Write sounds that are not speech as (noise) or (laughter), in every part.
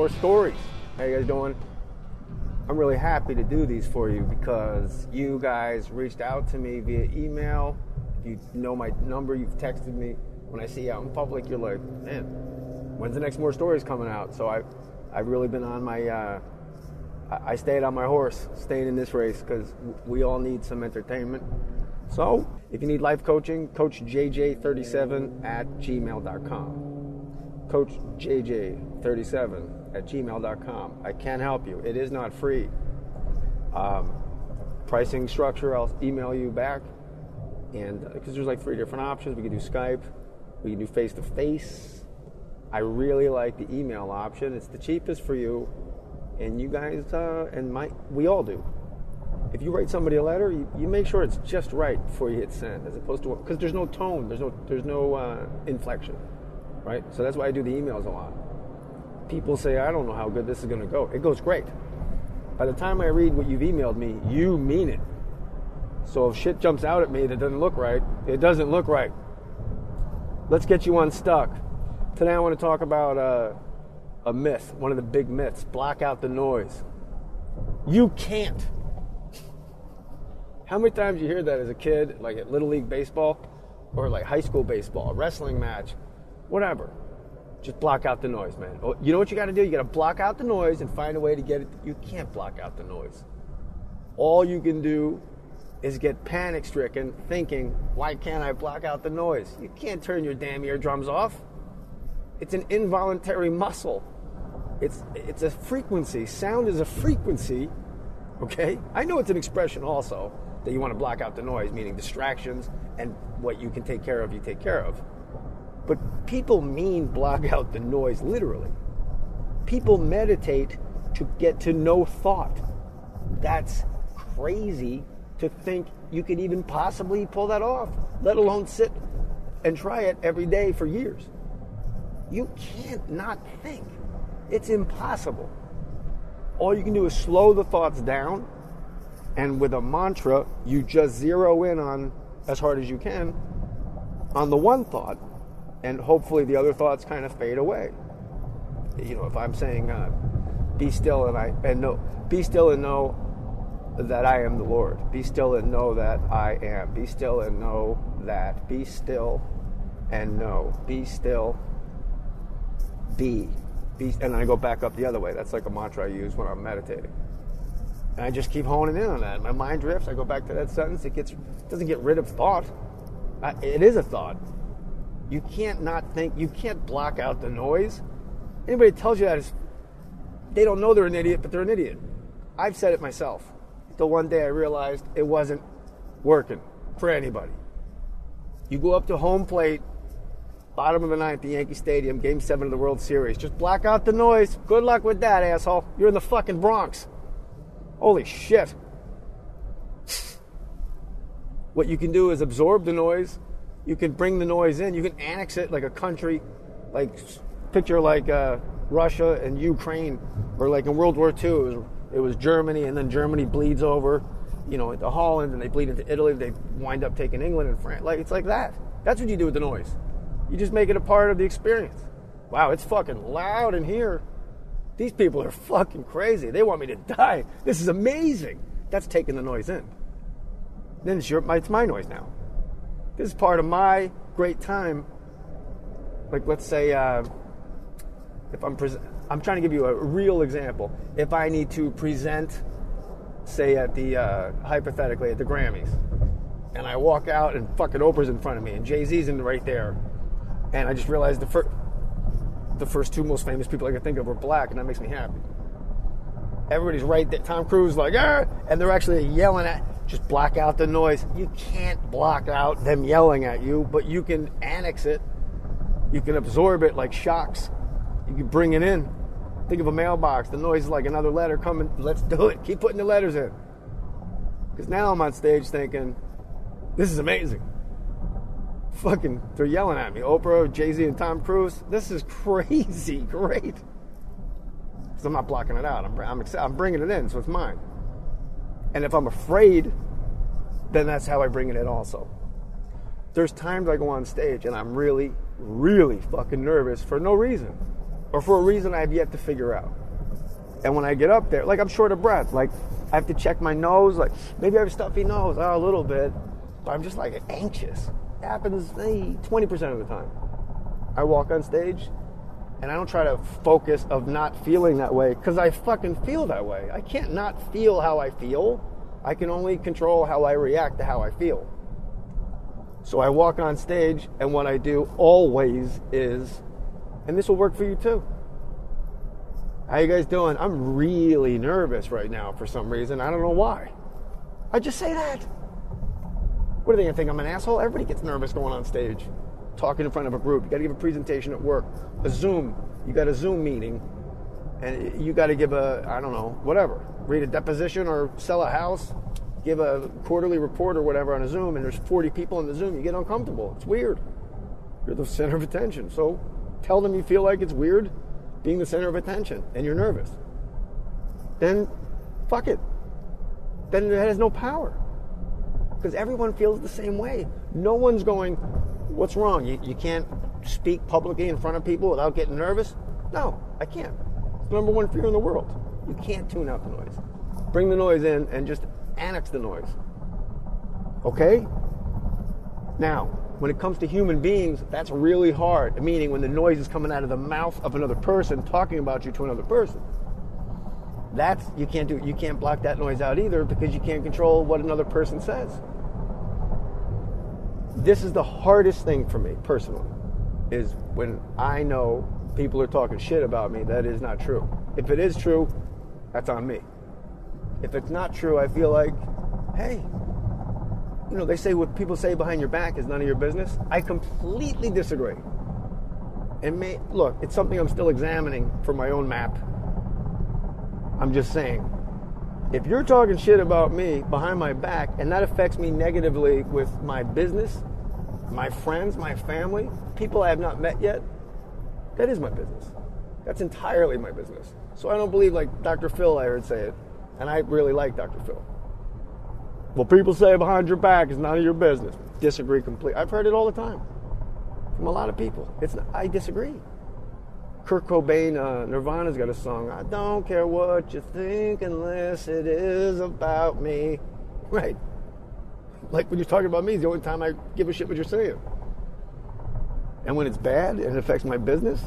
more stories. How you guys doing? I'm really happy to do these for you because you guys reached out to me via email. You know my number, you've texted me. When I see you out in public, you're like, man, when's the next more stories coming out? So I, I've really been on my, uh, I stayed on my horse, staying in this race because we all need some entertainment. So if you need life coaching, Coach JJ37 at gmail.com. Coach JJ37 at gmail.com. I can help you. It is not free. Um, pricing structure, I'll email you back. And because uh, there's like three different options, we can do Skype, we can do face to face. I really like the email option. It's the cheapest for you, and you guys uh, and my we all do if you write somebody a letter, you, you make sure it's just right before you hit send, as opposed to because there's no tone, there's no there's no uh, inflection, right? So that's why I do the emails a lot. People say I don't know how good this is going to go. It goes great. By the time I read what you've emailed me, you mean it. So if shit jumps out at me that doesn't look right, it doesn't look right. Let's get you unstuck. Today I want to talk about uh, a myth, one of the big myths: block out the noise. You can't how many times you hear that as a kid, like at Little League Baseball or like high school baseball, wrestling match, whatever? Just block out the noise, man. Oh, you know what you got to do? You got to block out the noise and find a way to get it. You can't block out the noise. All you can do is get panic stricken thinking, why can't I block out the noise? You can't turn your damn eardrums off. It's an involuntary muscle. It's, it's a frequency. Sound is a frequency, okay? I know it's an expression also, that you want to block out the noise, meaning distractions and what you can take care of, you take care of. But people mean block out the noise literally. People meditate to get to no thought. That's crazy to think you could even possibly pull that off, let alone sit and try it every day for years. You can't not think. It's impossible. All you can do is slow the thoughts down and with a mantra, you just zero in on as hard as you can on the one thought, and hopefully the other thoughts kind of fade away. You know, if I'm saying, uh, "Be still and I and know, be still and know that I am the Lord. Be still and know that I am. Be still and know that. Be still and know. Be still. Be. Be. And then I go back up the other way. That's like a mantra I use when I'm meditating. And I just keep honing in on that. My mind drifts. I go back to that sentence. It gets doesn't get rid of thought. it is a thought. You can't not think. You can't block out the noise. Anybody tells you that is, they don't know they're an idiot, but they're an idiot. I've said it myself. Until one day I realized it wasn't working for anybody. You go up to home plate, bottom of the ninth, the Yankee Stadium, Game Seven of the World Series. Just block out the noise. Good luck with that, asshole. You're in the fucking Bronx. Holy shit. What you can do is absorb the noise. You can bring the noise in. You can annex it like a country, like picture like uh, Russia and Ukraine, or like in World War II, it was, it was Germany, and then Germany bleeds over, you know, into Holland, and they bleed into Italy. They wind up taking England and France. Like it's like that. That's what you do with the noise. You just make it a part of the experience. Wow, it's fucking loud in here. These people are fucking crazy. They want me to die. This is amazing. That's taking the noise in. Then it's, your, it's my noise now. This is part of my great time. Like, let's say, uh, if I'm I'm trying to give you a real example. If I need to present, say, at the uh, hypothetically at the Grammys, and I walk out and fucking Oprah's in front of me and Jay Z's in right there, and I just realized the first the first two most famous people I could think of were black, and that makes me happy. Everybody's right there. Tom Cruise like, ah, and they're actually yelling at. Just block out the noise. You can't block out them yelling at you, but you can annex it. You can absorb it like shocks. You can bring it in. Think of a mailbox. The noise is like another letter coming. Let's do it. Keep putting the letters in. Because now I'm on stage thinking, this is amazing fucking, they're yelling at me. Oprah, Jay Z, and Tom Cruise. This is (laughs) crazy great. Because I'm not blocking it out. I'm, I'm, I'm bringing it in, so it's mine. And if I'm afraid, then that's how I bring it in also. There's times I go on stage and I'm really, really fucking nervous for no reason. or for a reason I have yet to figure out. And when I get up there, like I'm short of breath, like I have to check my nose, like maybe I have a stuffy nose, oh, a little bit, but I'm just like anxious. It happens eh, hey, 20% of the time. I walk on stage and I don't try to focus of not feeling that way because I fucking feel that way. I can't not feel how I feel. I can only control how I react to how I feel. So I walk on stage, and what I do always is, and this will work for you too. How you guys doing? I'm really nervous right now for some reason. I don't know why. I just say that. What are they gonna think? I'm an asshole? Everybody gets nervous going on stage, talking in front of a group. You gotta give a presentation at work, a Zoom. You got a Zoom meeting, and you gotta give a, I don't know, whatever. Read a deposition or sell a house give a quarterly report or whatever on a Zoom and there's 40 people in the Zoom, you get uncomfortable. It's weird. You're the center of attention. So tell them you feel like it's weird being the center of attention and you're nervous. Then fuck it. Then it has no power. Because everyone feels the same way. No one's going, what's wrong? You, you can't speak publicly in front of people without getting nervous? No, I can't. It's the number one fear in the world. You can't tune out the noise. Bring the noise in and just annex the noise. Okay? Now, when it comes to human beings, that's really hard. Meaning when the noise is coming out of the mouth of another person talking about you to another person. That's you can't do you can't block that noise out either because you can't control what another person says. This is the hardest thing for me personally is when I know people are talking shit about me that is not true. If it is true, that's on me if it's not true, I feel like, hey, you know, they say what people say behind your back is none of your business. I completely disagree. And may, look, it's something I'm still examining for my own map. I'm just saying, if you're talking shit about me behind my back and that affects me negatively with my business, my friends, my family, people I have not met yet, that is my business. That's entirely my business. So I don't believe like Dr. Phil I heard say it. And I really like Dr. Phil. Well, people say behind your back is none of your business. Disagree completely. I've heard it all the time from a lot of people. It's not, I disagree. Kurt Cobain, uh, Nirvana's got a song. I don't care what you think unless it is about me. Right. Like when you're talking about me, it's the only time I give a shit what you're saying. And when it's bad and it affects my business,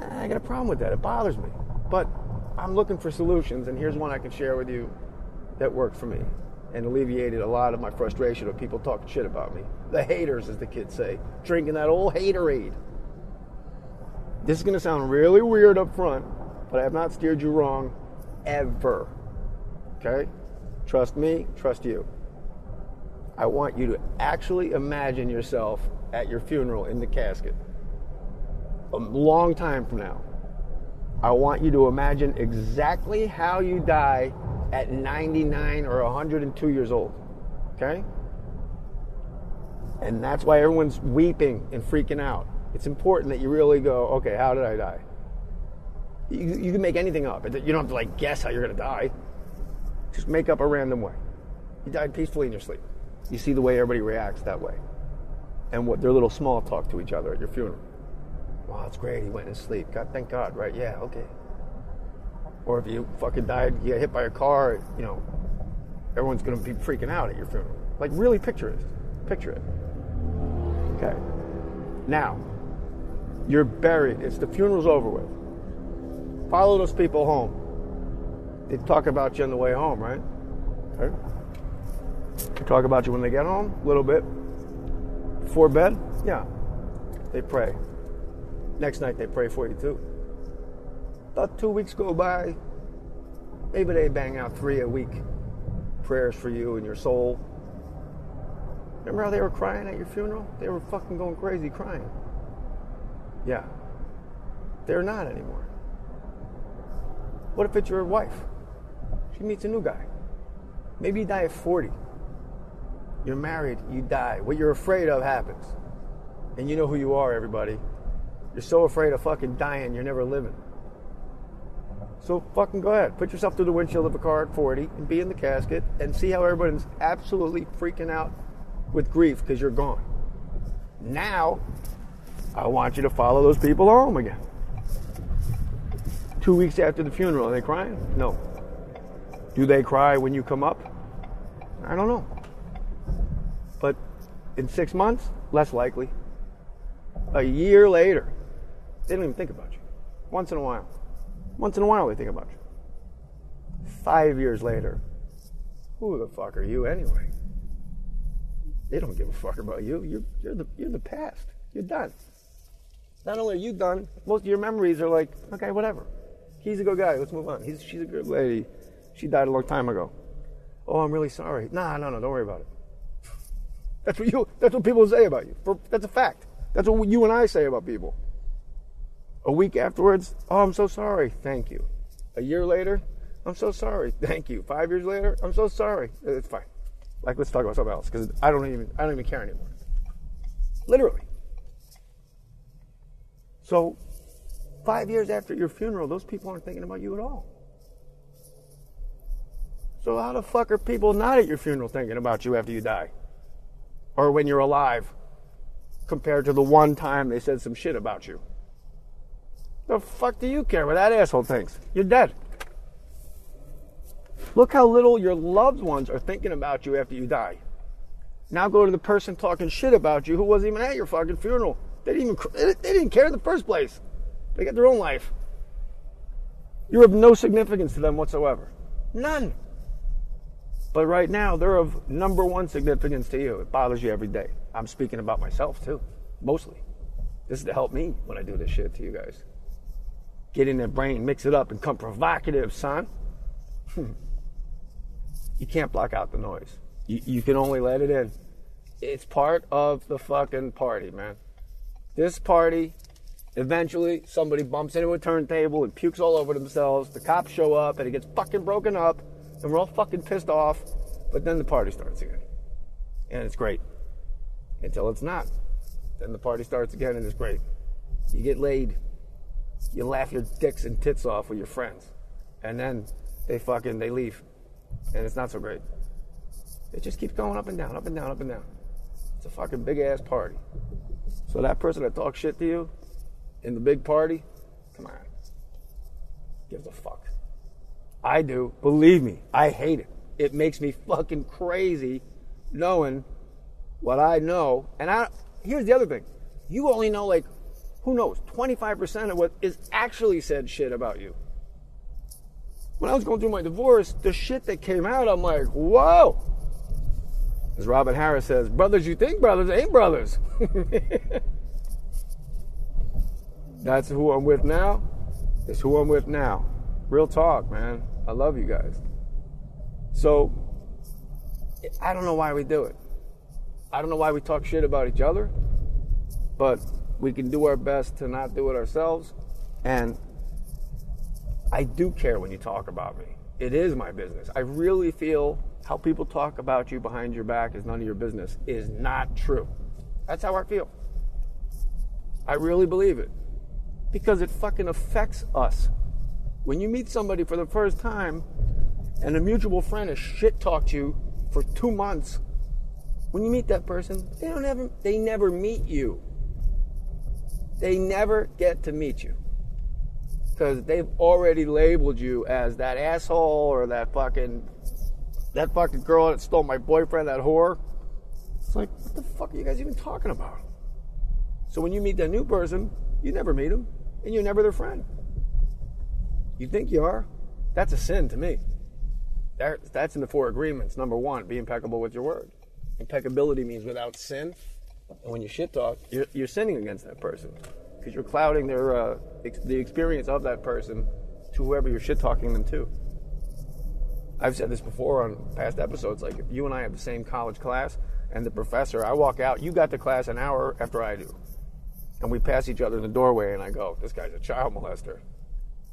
I got a problem with that. It bothers me. But I'm looking for solutions, and here's one I can share with you that worked for me and alleviated a lot of my frustration of people talking shit about me. The haters, as the kids say, drinking that old haterade. This is going to sound really weird up front, but I have not steered you wrong ever. Okay? Trust me, trust you. I want you to actually imagine yourself at your funeral in the casket a long time from now. I want you to imagine exactly how you die at 99 or 102 years old. Okay? And that's why everyone's weeping and freaking out. It's important that you really go, okay, how did I die? You, you can make anything up. You don't have to like guess how you're going to die. Just make up a random way. You died peacefully in your sleep. You see the way everybody reacts that way. And what their little small talk to each other at your funeral. Wow, that's great. He went to sleep. God, thank God, right? Yeah, okay. Or if you fucking died, you get hit by a car, you know, everyone's going to be freaking out at your funeral. Like, really picture it. Picture it. Okay. Now, you're buried. It's the funeral's over with. Follow those people home. They talk about you on the way home, right? Okay. Talk about you when they get home, a little bit. Before bed, yeah. They pray. Next night they pray for you too. About two weeks go by, maybe they bang out three a week prayers for you and your soul. Remember how they were crying at your funeral? They were fucking going crazy crying. Yeah. They're not anymore. What if it's your wife? She meets a new guy. Maybe you die at 40. You're married, you die. What you're afraid of happens. And you know who you are, everybody. You're so afraid of fucking dying, you're never living. So fucking go ahead. Put yourself through the windshield of a car at 40 and be in the casket and see how everybody's absolutely freaking out with grief because you're gone. Now, I want you to follow those people home again. Two weeks after the funeral, are they crying? No. Do they cry when you come up? I don't know. In six months, less likely. A year later, they don't even think about you. Once in a while. Once in a while, they think about you. Five years later, who the fuck are you anyway? They don't give a fuck about you. You're, you're, the, you're the past. You're done. Not only are you done, most of your memories are like, okay, whatever. He's a good guy. Let's move on. He's, she's a good lady. She died a long time ago. Oh, I'm really sorry. Nah, no, no, don't worry about it. That's what you. That's what people say about you. For, that's a fact. That's what you and I say about people. A week afterwards, oh, I'm so sorry. Thank you. A year later, I'm so sorry. Thank you. Five years later, I'm so sorry. It's fine. Like, let's talk about something else because I don't even. I don't even care anymore. Literally. So, five years after your funeral, those people aren't thinking about you at all. So how the fuck are people not at your funeral thinking about you after you die? Or when you're alive? Compared to the one time they said some shit about you. The fuck do you care what that asshole thinks? You're dead. Look how little your loved ones are thinking about you after you die. Now go to the person talking shit about you who wasn't even at your fucking funeral. They didn't even they didn't care in the first place. They got their own life. You're of no significance to them whatsoever. None. But right now, they're of number one significance to you. It bothers you every day. I'm speaking about myself too, mostly. This is to help me when I do this shit to you guys. Get in their brain, mix it up, and come provocative, son. Hmm. you can't block out the noise. You, you can only let it in. It's part of the fucking party, man. This party, eventually somebody bumps into a turntable and pukes all over themselves. The cops show up and it gets fucking broken up and we're all fucking pissed off. But then the party starts again, and it's great until it's not. Then the party starts again, and it's great. You get laid, you laugh your dicks and tits off with your friends, and then they fucking they leave, and it's not so great. It just keeps going up and down, up and down, up and down. It's a fucking big ass party. So that person that talks shit to you in the big party, come on, gives a fuck. I do. Believe me, I hate it. It makes me fucking crazy knowing what I know. And I here's the other thing. You only know like who knows, 25% of what is actually said shit about you. When I was going through my divorce, the shit that came out, I'm like, whoa. As Robin Harris says, brothers you think brothers ain't brothers. (laughs) That's who I'm with now. It's who I'm with now. Real talk, man. I love you guys. So, I don't know why we do it. I don't know why we talk shit about each other, but we can do our best to not do it ourselves. And I do care when you talk about me. It is my business. I really feel how people talk about you behind your back is none of your business is not true. That's how I feel. I really believe it. Because it fucking affects us when you meet somebody for the first time and a mutual friend has shit talked you for two months, when you meet that person, they don't ever they never meet you. They never get to meet you. Because they've already labeled you as that asshole or that fucking that fucking girl that stole my boyfriend, that whore. It's like, what the fuck are you guys even talking about? So when you meet that new person, you never meet them, and you're never their friend. You think you are? That's a sin to me. That, that's in the four agreements. Number one, be impeccable with your word. Impeccability means without sin. And when you shit talk, you're, you're sinning against that person because you're clouding their uh, ex- the experience of that person to whoever you're shit talking them to. I've said this before on past episodes. Like if you and I have the same college class, and the professor, I walk out, you got to class an hour after I do, and we pass each other in the doorway, and I go, "This guy's a child molester."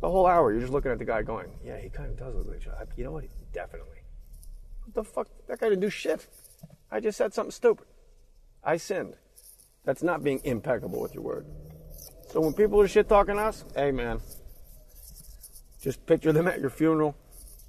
The whole hour, you're just looking at the guy going, yeah, he kind of does look like a. You know what? Definitely. What the fuck? That guy didn't do shit. I just said something stupid. I sinned. That's not being impeccable with your word. So when people are shit talking us, hey man, just picture them at your funeral.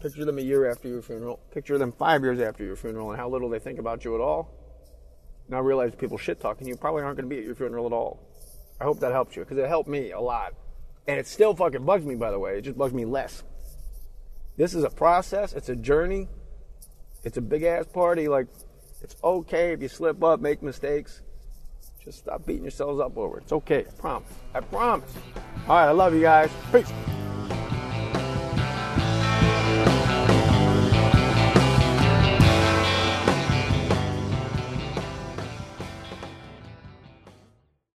Picture them a year after your funeral. Picture them five years after your funeral and how little they think about you at all. Now realize people shit talking you probably aren't going to be at your funeral at all. I hope that helps you because it helped me a lot. And it still fucking bugs me, by the way. It just bugs me less. This is a process, it's a journey, it's a big ass party. Like, it's okay if you slip up, make mistakes. Just stop beating yourselves up over it. It's okay. I promise. I promise. All right, I love you guys. Peace.